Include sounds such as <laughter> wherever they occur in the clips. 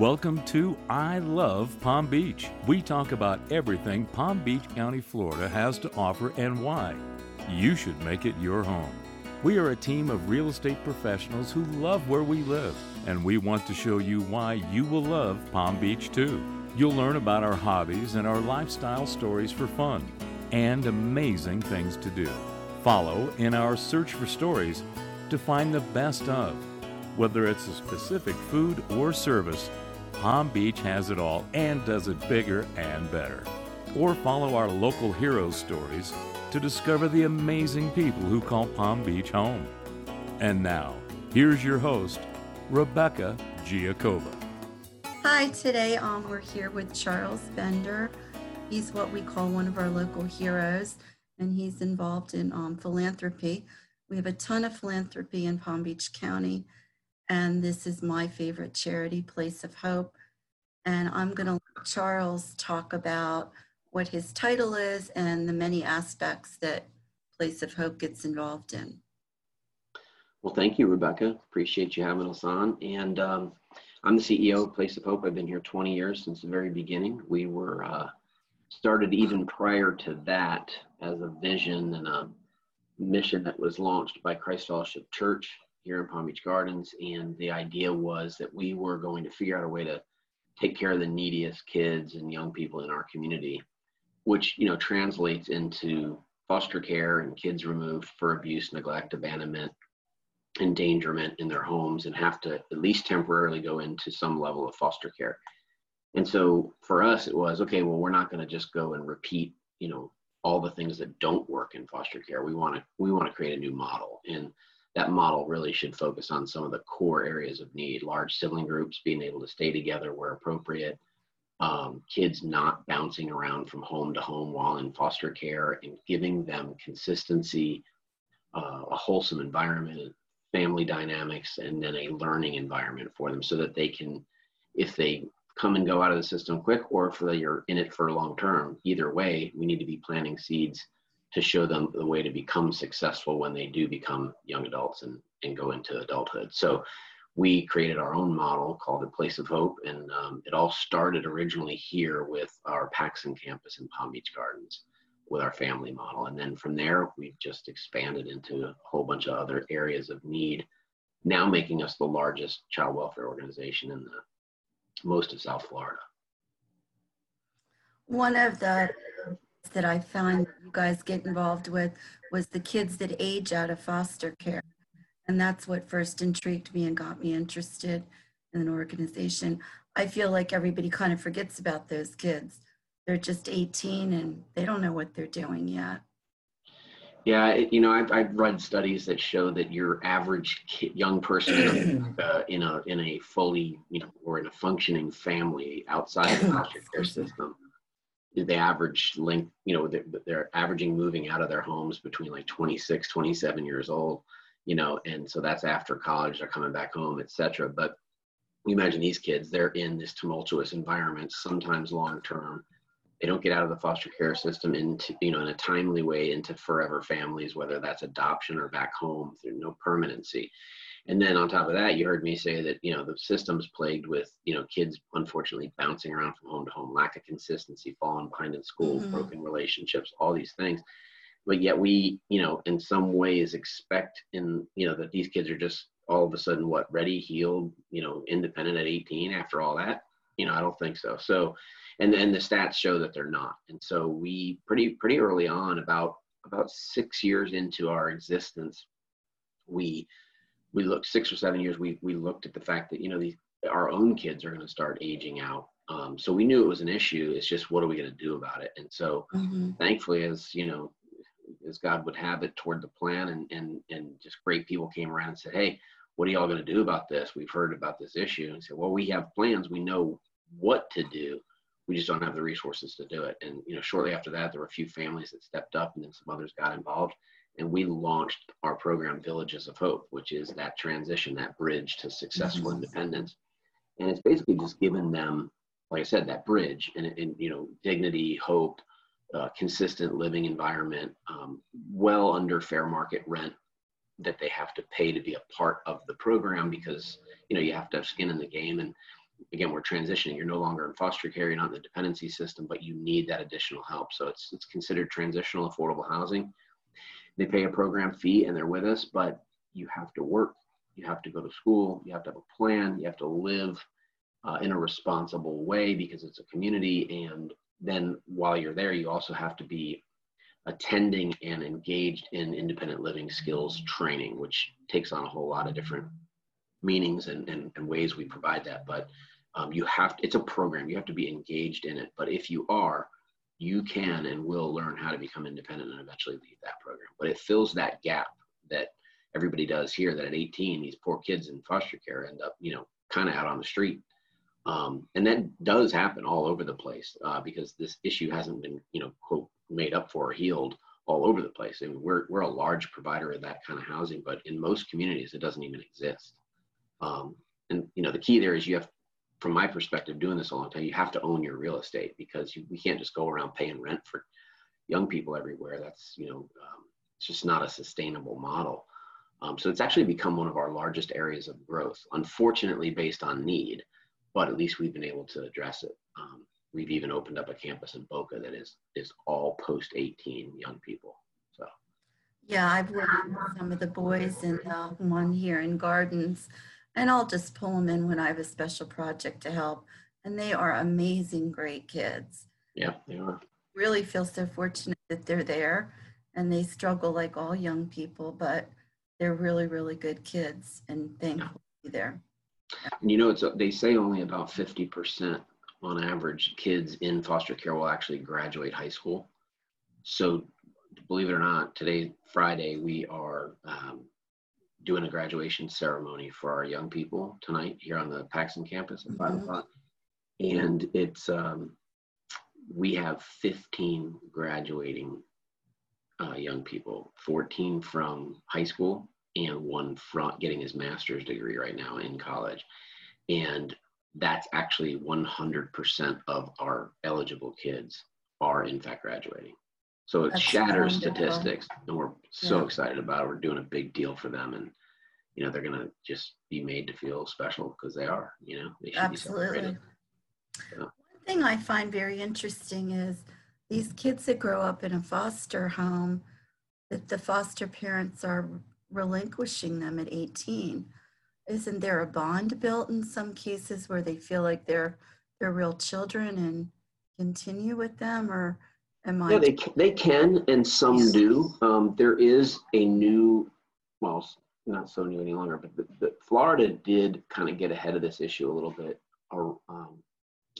Welcome to I Love Palm Beach. We talk about everything Palm Beach County, Florida has to offer and why. You should make it your home. We are a team of real estate professionals who love where we live, and we want to show you why you will love Palm Beach too. You'll learn about our hobbies and our lifestyle stories for fun and amazing things to do. Follow in our search for stories to find the best of. Whether it's a specific food or service, Palm Beach has it all and does it bigger and better. Or follow our local hero stories to discover the amazing people who call Palm Beach home. And now, here's your host, Rebecca Giacova. Hi, today um, we're here with Charles Bender. He's what we call one of our local heroes, and he's involved in um, philanthropy. We have a ton of philanthropy in Palm Beach County, and this is my favorite charity, Place of Hope. And I'm going to let Charles talk about what his title is and the many aspects that Place of Hope gets involved in. Well, thank you, Rebecca. Appreciate you having us on. And um, I'm the CEO of Place of Hope. I've been here 20 years since the very beginning. We were uh, started even prior to that as a vision and a mission that was launched by Christ Fellowship Church here in Palm Beach Gardens. And the idea was that we were going to figure out a way to take care of the neediest kids and young people in our community, which you know translates into foster care and kids removed for abuse, neglect, abandonment, endangerment in their homes and have to at least temporarily go into some level of foster care. And so for us, it was okay, well, we're not going to just go and repeat, you know, all the things that don't work in foster care. We want to we want to create a new model. And that model really should focus on some of the core areas of need large sibling groups being able to stay together where appropriate um, kids not bouncing around from home to home while in foster care and giving them consistency uh, a wholesome environment family dynamics and then a learning environment for them so that they can if they come and go out of the system quick or if they're in it for long term either way we need to be planting seeds to show them the way to become successful when they do become young adults and, and go into adulthood so we created our own model called A place of hope and um, it all started originally here with our paxson campus in palm beach gardens with our family model. And then from there, we've just expanded into a whole bunch of other areas of need, now making us the largest child welfare organization in the most of South Florida. One of the that I found you guys get involved with was the kids that age out of foster care. And that's what first intrigued me and got me interested in an organization. I feel like everybody kind of forgets about those kids they're just 18 and they don't know what they're doing yet. Yeah, you know, I've, I've read studies that show that your average kid, young person uh, <clears throat> in a in a fully, you know, or in a functioning family outside of the foster care system, the average length, you know, they're, they're averaging moving out of their homes between like 26, 27 years old, you know, and so that's after college, they're coming back home, etc. But you imagine these kids, they're in this tumultuous environment, sometimes long term they don't get out of the foster care system into you know in a timely way into forever families whether that's adoption or back home through no permanency and then on top of that you heard me say that you know the system's plagued with you know kids unfortunately bouncing around from home to home lack of consistency falling behind in school mm-hmm. broken relationships all these things but yet we you know in some ways expect in you know that these kids are just all of a sudden what ready healed you know independent at 18 after all that you know i don't think so so and then the stats show that they're not. And so we pretty pretty early on, about about six years into our existence, we we looked six or seven years. We we looked at the fact that you know these our own kids are going to start aging out. Um, so we knew it was an issue. It's just what are we going to do about it? And so, mm-hmm. thankfully, as you know, as God would have it, toward the plan, and and and just great people came around and said, "Hey, what are y'all going to do about this? We've heard about this issue." And said, "Well, we have plans. We know what to do we just don't have the resources to do it. And you know, shortly after that, there were a few families that stepped up, and then some others got involved, and we launched our program, Villages of Hope, which is that transition, that bridge to successful mm-hmm. independence. And it's basically just given them, like I said, that bridge and, and you know, dignity, hope, uh, consistent living environment, um, well under fair market rent that they have to pay to be a part of the program because you know you have to have skin in the game. And again we're transitioning. You're no longer in foster care. You're not in the dependency system but you need that additional help. So it's it's considered transitional affordable housing they pay a program fee and they're with us but you have to work you have to go to school you have to have a plan you have to live uh, in a responsible way because it's a community. And then while you're there you also have to be attending and engaged in independent living skills training which takes on a whole lot of different meanings and, and, and ways we provide that. But um, you have it's a program. You have to be engaged in it. But if you are you can and will learn how to become independent and eventually leave that program. But it fills that gap that everybody does here that at 18 these poor kids in foster care end up you know kind of out on the street. Um, and that does happen all over the place uh, because this issue hasn't been you know quote made up for or healed all over the place. I and mean, we're, we're a large provider of that kind of housing but in most communities it doesn't even exist. Um, and you know the key there is you have from my perspective, doing this a long time, you have to own your real estate because you, we can't just go around paying rent for young people everywhere. That's, you know, um, it's just not a sustainable model. Um, so it's actually become one of our largest areas of growth, unfortunately based on need, but at least we've been able to address it. Um, we've even opened up a campus in Boca that is, is all post 18 young people. So. Yeah, I've worked with some of the boys in one here in Gardens and I'll just pull them in when I have a special project to help. And they are amazing, great kids. Yeah, they are. Really feel so fortunate that they're there and they struggle like all young people, but they're really, really good kids and thankful yeah. to be there. Yeah. And you know, it's they say only about 50% on average kids in foster care will actually graduate high school. So believe it or not, today, Friday, we are um, doing a graduation ceremony for our young people tonight here on the Paxton campus at 5 mm-hmm. o'clock. And it's, um, we have 15 graduating uh, young people, 14 from high school and one from getting his master's degree right now in college. And that's actually 100% of our eligible kids are in fact graduating. So it That's shatters wonderful. statistics, and we're so yeah. excited about it. We're doing a big deal for them, and you know they're gonna just be made to feel special because they are. You know, they should Absolutely. be. One thing I find very interesting is these kids that grow up in a foster home, that the foster parents are relinquishing them at 18. Isn't there a bond built in some cases where they feel like they're they're real children and continue with them, or Am I? Yeah, they they can, and some do. Um, there is a new, well, not so new any longer, but the, the Florida did kind of get ahead of this issue a little bit, or um,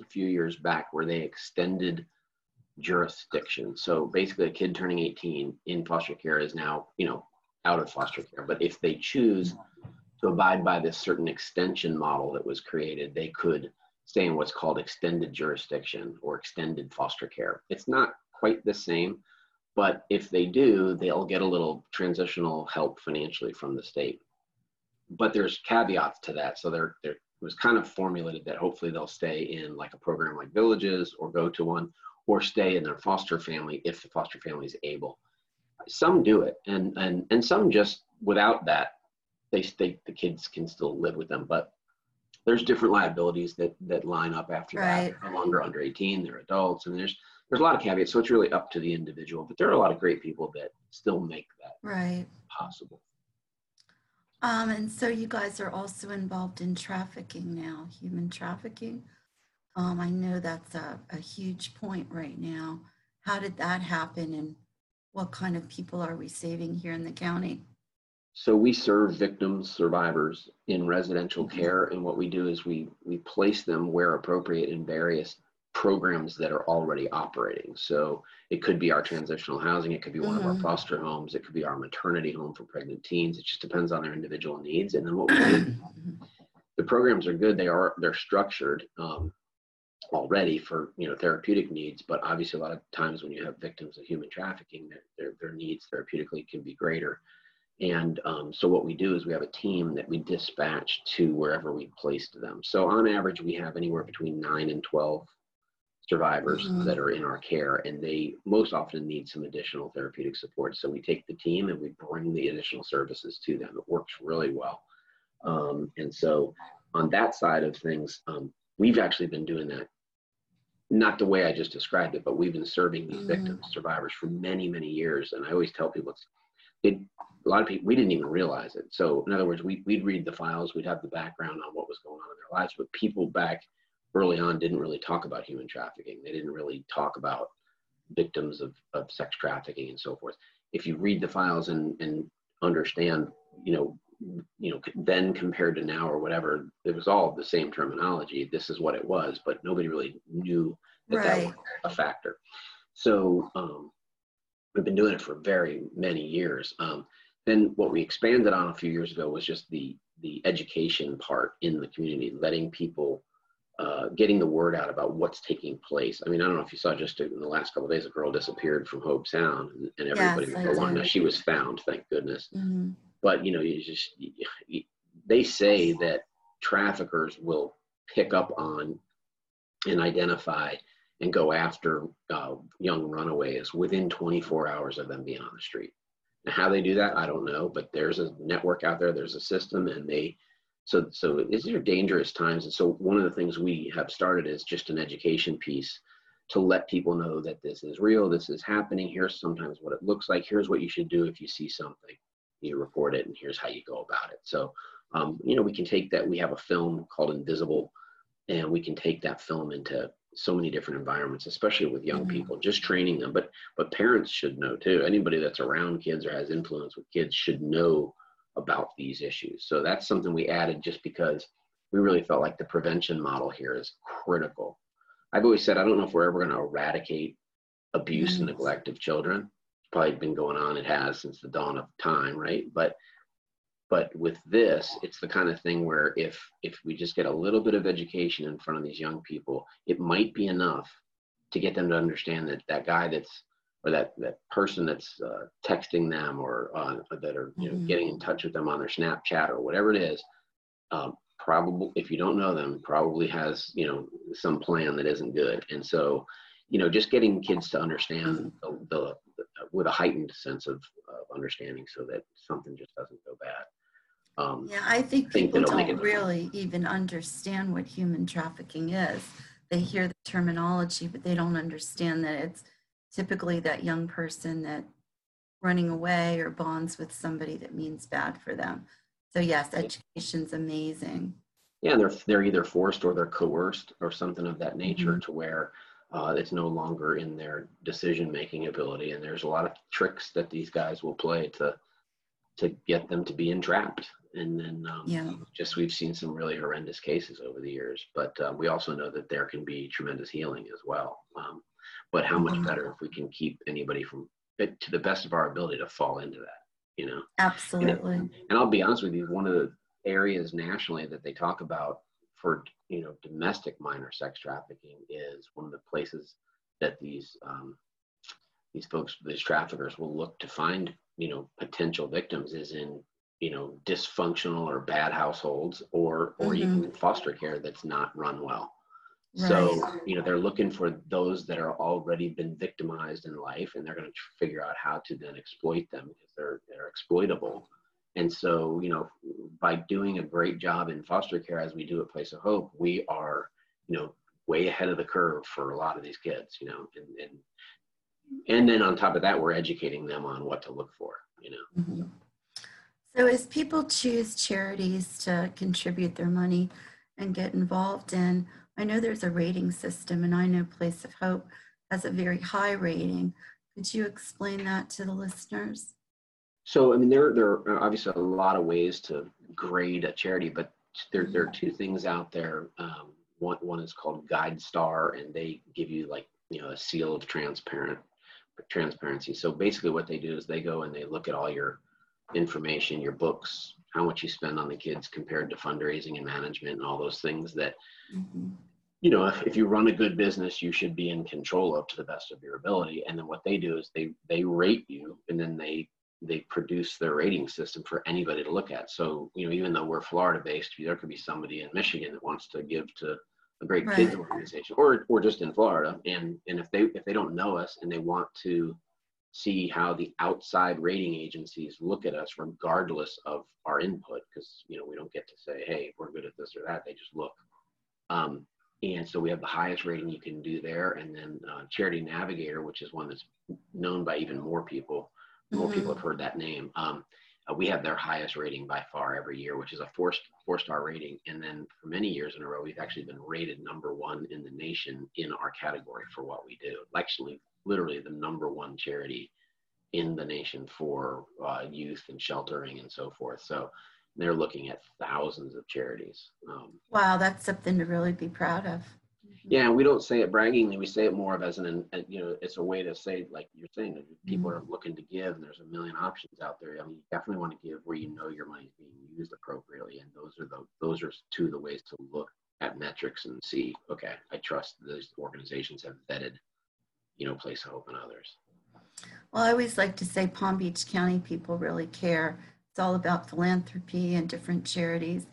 a few years back, where they extended jurisdiction. So basically, a kid turning 18 in foster care is now, you know, out of foster care. But if they choose to abide by this certain extension model that was created, they could stay in what's called extended jurisdiction or extended foster care. It's not quite the same. But if they do, they'll get a little transitional help financially from the state. But there's caveats to that. So there, there was kind of formulated that hopefully they'll stay in like a program like Villages or go to one or stay in their foster family if the foster family is able. Some do it, and and and some just without that, they stay. The kids can still live with them, but there's different liabilities that that line up after right. that. No longer under 18, they're adults, and there's there's a lot of caveats, so it's really up to the individual. But there are a lot of great people that still make that right possible. Um, and so you guys are also involved in trafficking now, human trafficking. Um, I know that's a, a huge point right now. How did that happen, and what kind of people are we saving here in the county? So we serve victims, survivors in residential mm-hmm. care, and what we do is we we place them where appropriate in various programs that are already operating. So it could be our transitional housing, it could be one mm-hmm. of our mm-hmm. foster homes, it could be our maternity home for pregnant teens. It just depends on their individual needs. And then what we do, the programs are good. They are they're structured um, already for you know therapeutic needs, but obviously a lot of times when you have victims of human trafficking, their their, their needs therapeutically can be greater. And um, so what we do is we have a team that we dispatch to wherever we placed them. So on average, we have anywhere between nine and 12 survivors mm-hmm. that are in our care and they most often need some additional therapeutic support so we take the team and we bring the additional services to them it works really well um, and so on that side of things um, we've actually been doing that not the way I just described it, but we've been serving these Mhm. victims, survivors for many, many years. And I always tell people it's it, a lot of people we didn't even realize it. So in other words, we, we'd read the files, we'd have the background on what was going on in their lives, but people back early on didn't really talk about human trafficking. They didn't really talk about victims of, of sex trafficking and so forth. If you read the files and, and understand, you know, you know, then compared to now or whatever, it was all the same terminology. This is what it was, but nobody really knew that that was a factor. So um, we've been doing it for very many years. Um, then what we expanded on a few years ago was just the the education part in the community, letting people uh, getting the word out about what's taking place. I mean, I don't know if you saw just in the last couple of days, a girl disappeared from Hobe Sound, and, and everybody Yes, was along. Now she was found, thank goodness Mhm. but you know you just you- they say that traffickers will pick up on and identify and go after uh, young runaways within 24 hours of them being on the street now how they do that i don't know but there's a network out there there's a system and they so so these are dangerous times. And so one of the things we have started is just an education piece to let people know that this is real this is happening. Here's sometimes what it looks like. Here's what you should do if you see something. You report it and here's how you go about it. So um, you know we can take that. We have a film called invisible and we can take that film into so many different environments especially with young Mhm. people just training them. But but parents should know too. Anybody that's around kids or has influence with kids should know about these issues. So that's something we added just because we really felt like the prevention model here is critical. I've always said i don't know if we're ever going to eradicate abuse and Mhm. neglect of children. Probably been going on it has since the dawn of time right? But but with this it's the kind of thing where if if we just get a little bit of education in front of these young people it might be enough to get them to understand that that guy that's or that that person that's uh, texting them or uh, that are you know Mhm. getting in touch with them on their snapchat or whatever it is um, probably if you don't know them probably has you know some plan that isn't good and so you know just getting kids to understand the, the, the with a heightened sense of, of understanding so that something just doesn't go bad um, Yeah, I think people don't it- really even understand what human trafficking is. They hear the terminology, but they don't understand that it's typically that young person that running away or bonds with somebody that means bad for them. So yes, education's amazing. yeah they're they're either forced or they're coerced or something of that nature Mm-hmm. to where uh, it's no longer in their decision making ability and there's a lot of tricks that these guys will play to to get them to be entrapped and then um, Yeah. just we've seen some really horrendous cases over the years but uh, we also know that there can be tremendous healing as well um, but how much Mhm. better if we can keep anybody from it to the best of our ability to fall into that you know Absolutely. and I'll be honest with you, one of the areas nationally that they talk about for you know domestic minor sex trafficking is one of the places that these um, these folks, these traffickers, will look to find you know potential victims is in you know dysfunctional or bad households or or even foster care that's not run well. So you know they're looking for those that are already been victimized in life, and they're going to figure out how to then exploit them because they're they're exploitable. And so you know by doing a great job in foster care as we do at Place of Hope, we are you know way ahead of the curve for a lot of these kids. You know, and and and then on top of that, we're educating them on what to look for. You know. Mhm. So, as people choose charities to contribute their money and get involved in, I know there's a rating system, and I know Place of Hope has a very high rating. Could you explain that to the listeners? So, I mean, there, there are obviously a lot of ways to grade a charity, but there, there are two things out there. Um, one, one is called GuideStar, and they give you like, you know, a seal of transparent transparency. So basically what they do is they go and they look at all your information, your books, how much you spend on the kids compared to fundraising and management and all those things that Mhm. You know, if, if you run a good business, you should be in control of to the best of your ability. And then what they do is they they rate you, and then they they produce their rating system for anybody to look at. So you know, even though we're Florida based, there could be somebody in Michigan that wants to give to a great kids organization, or or just in Florida. And and if they if they don't know us and they want to see how the outside rating agencies look at us regardless of our input because you know we don't get to say hey we're good at this or that they just look um, and so we have the highest rating you can do there. And then uh, Charity Navigator, which is one that's known by even more people. More mm-hmm. people have heard that name. Um, uh, we have their highest rating by far every year, which is a four, four star rating. And then for many years in a row, we've actually been rated number one in the nation in our category for what we do. Actually, literally the number one charity in the nation for uh, youth and sheltering and so forth. So they're looking at thousands of charities. Um, wow, that's something to really be proud of. Yeah, we don't say it braggingly. We say it more of as an, you know, it's a way to say, like you're saying, people mm-hmm. are looking to give, and there's a million options out there. I mean, you definitely want to give where you know your money's being used appropriately, and those are the those are two of the ways to look at metrics and see, okay, I trust those organizations have vetted, you know, Place of Hope and others. Well, I always like to say Palm Beach County people really care. It's all about philanthropy and different charities.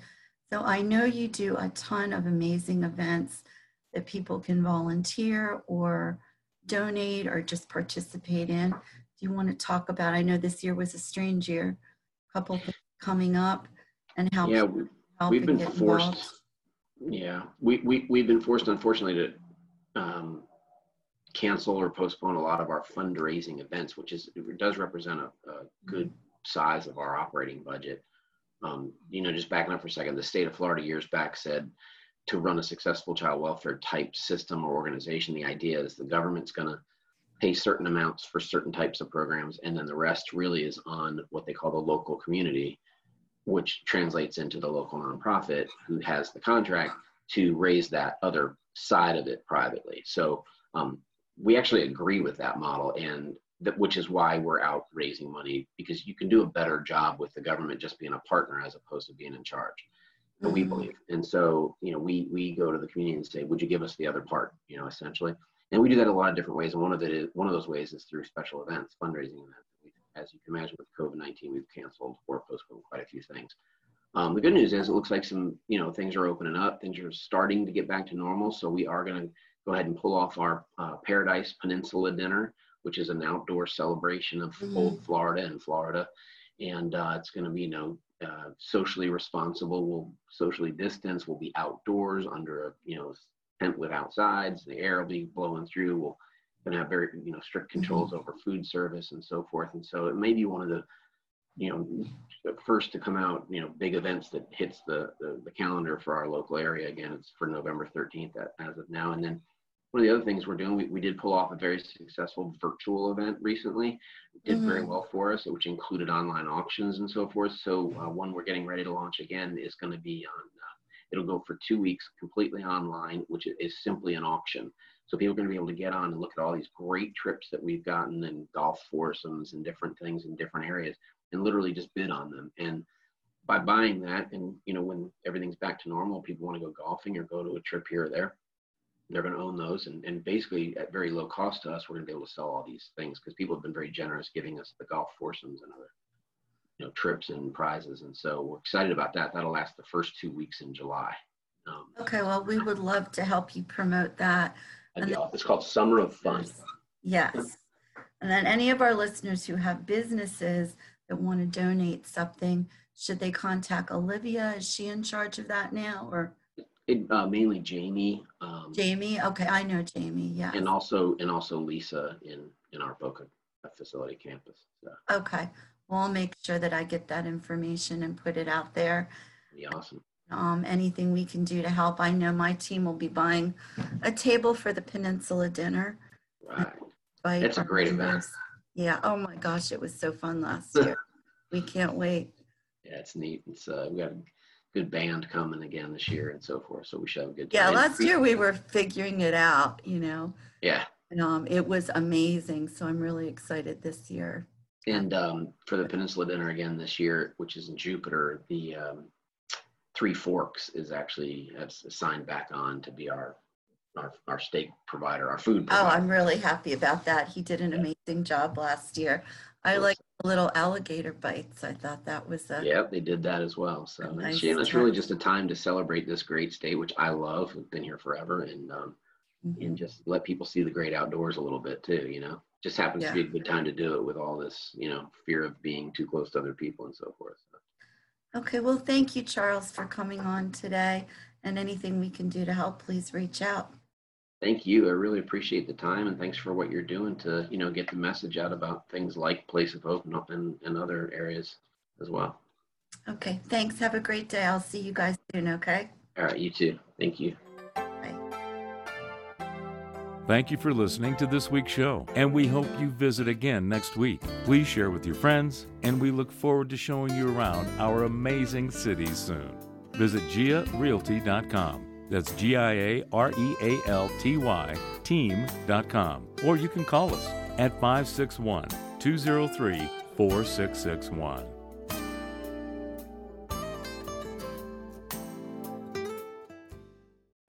So I know you do a ton of amazing events that people can volunteer or donate or just participate in. Do you want to talk about? I know this year was a strange year, a couple coming up, and how yeah, we, we've been forced. Involved. Yeah, we we we've been forced, unfortunately, to um, cancel or postpone a lot of our fundraising events, which is it does represent a, a good size of our operating budget. Um, you know, just backing up for a second, the state of Florida years back said to run a successful child welfare type system or organization, the idea is the government's going to pay certain amounts for certain types of programs, and then the rest really is on what they call the local community, which translates into the local nonprofit who has the contract to raise that other side of it privately. So um, we actually agree with that model, and that which is why we're out raising money because you can do a better job with the government just being a partner as opposed to being in charge mm-hmm. we believe. And so, you know, we we go to the community and say, would you give us the other part? You know, essentially. And we do that a lot of different ways. And one of it is one of those ways is through special events, fundraising events. As you can imagine, with COVID-19, we've canceled or postponed quite a few things. Um, the good news is it looks like some, you know, things are opening up. Things are starting to get back to normal. So we are going to go ahead and pull off our uh, Paradise Peninsula dinner, which is an outdoor celebration of mm-hmm. old Florida and Florida. And uh, it's going to be, you know, uh, socially responsible. We'll socially distance. We'll be outdoors under a you know tent with outsides. The air will be blowing through. We'll gonna have very you know strict mm-hmm. controls mm-hmm. over food service and so forth. And so it may be one of the you know first to come out you know big events that hits the the, the calendar for our local area. Again, it's for November 13th as of now, and then one of the other things we're doing, we, we did pull off a very successful virtual event recently. It did mm-hmm. very well for us, which included online auctions and so forth. So uh, one we're getting ready to launch again is going to be on. Uh, it'll go for two weeks completely online, which is simply an auction. So people are going to be able to get on and look at all these great trips that we've gotten and golf foursomes and different things in different areas, and literally just bid on them. And by buying that, and you know, when everything's back to normal, people want to go golfing or go to a trip here or there they're going to own those and, and basically at very low cost to us we're going to be able to sell all these things because people have been very generous giving us the golf foursomes and other you know trips and prizes and so we're excited about that. That'll last the first two weeks in july. Um, okay well we would love to help you promote that. And then, it's called summer of fun. Yes. And then any of our listeners who have businesses that want to donate something should they contact olivia? Is she in charge of that now or it, uh, mainly Jamie. Um, Jamie, okay, I know Jamie. Yeah. And also and also Lisa in in our Boca facility campus. So. Okay, well, I'll make sure that I get that information and put it out there. Be awesome. Um, anything we can do to help. I know my team will be buying a table for the Peninsula dinner. Right. That's a great members. event. Yeah. Oh my gosh, it was so fun last <laughs> year. we can't wait. Yeah, it's neat. It's uh, we got good band coming again this year and so forth. So we should have a good time. Yeah, last year we were figuring it out, you know. Yeah. And um, it was amazing. So I'm really excited this year. And um, for the Peninsula Dinner again this year, which is in Jupiter, the um, Three Forks is actually signed back on to be our our, our steak provider, our food provider. Oh, I'm really happy about that. He did an amazing job last year. I like little alligator bites. I thought that was a yeah. They did that as well. So nice it's, it's really just a time to celebrate this great state, which I love. We've been here forever, and um, mm-hmm. and just let people see the great outdoors a little bit too. You know, just happens yeah. to be a good time to do it with all this, you know, fear of being too close to other people and so forth. So. Okay, well, thank you, Charles, for coming on today. and anything we can do to help, please reach out. Thank you. I really appreciate the time and thanks for what you're doing to, you know, get the message out about things like Place of Hope and, and, and other areas as well. Okay, thanks. Have a great day. I'll see you guys soon, okay? All right, you too. Thank you. Bye. Thank you for listening to this week's show, and we hope you visit again next week. Please share with your friends, and we look forward to showing you around our amazing city soon. Visit GIARealty.com. That's G I A R E A L T Y team.com. Or you can call us at 561 203 4661.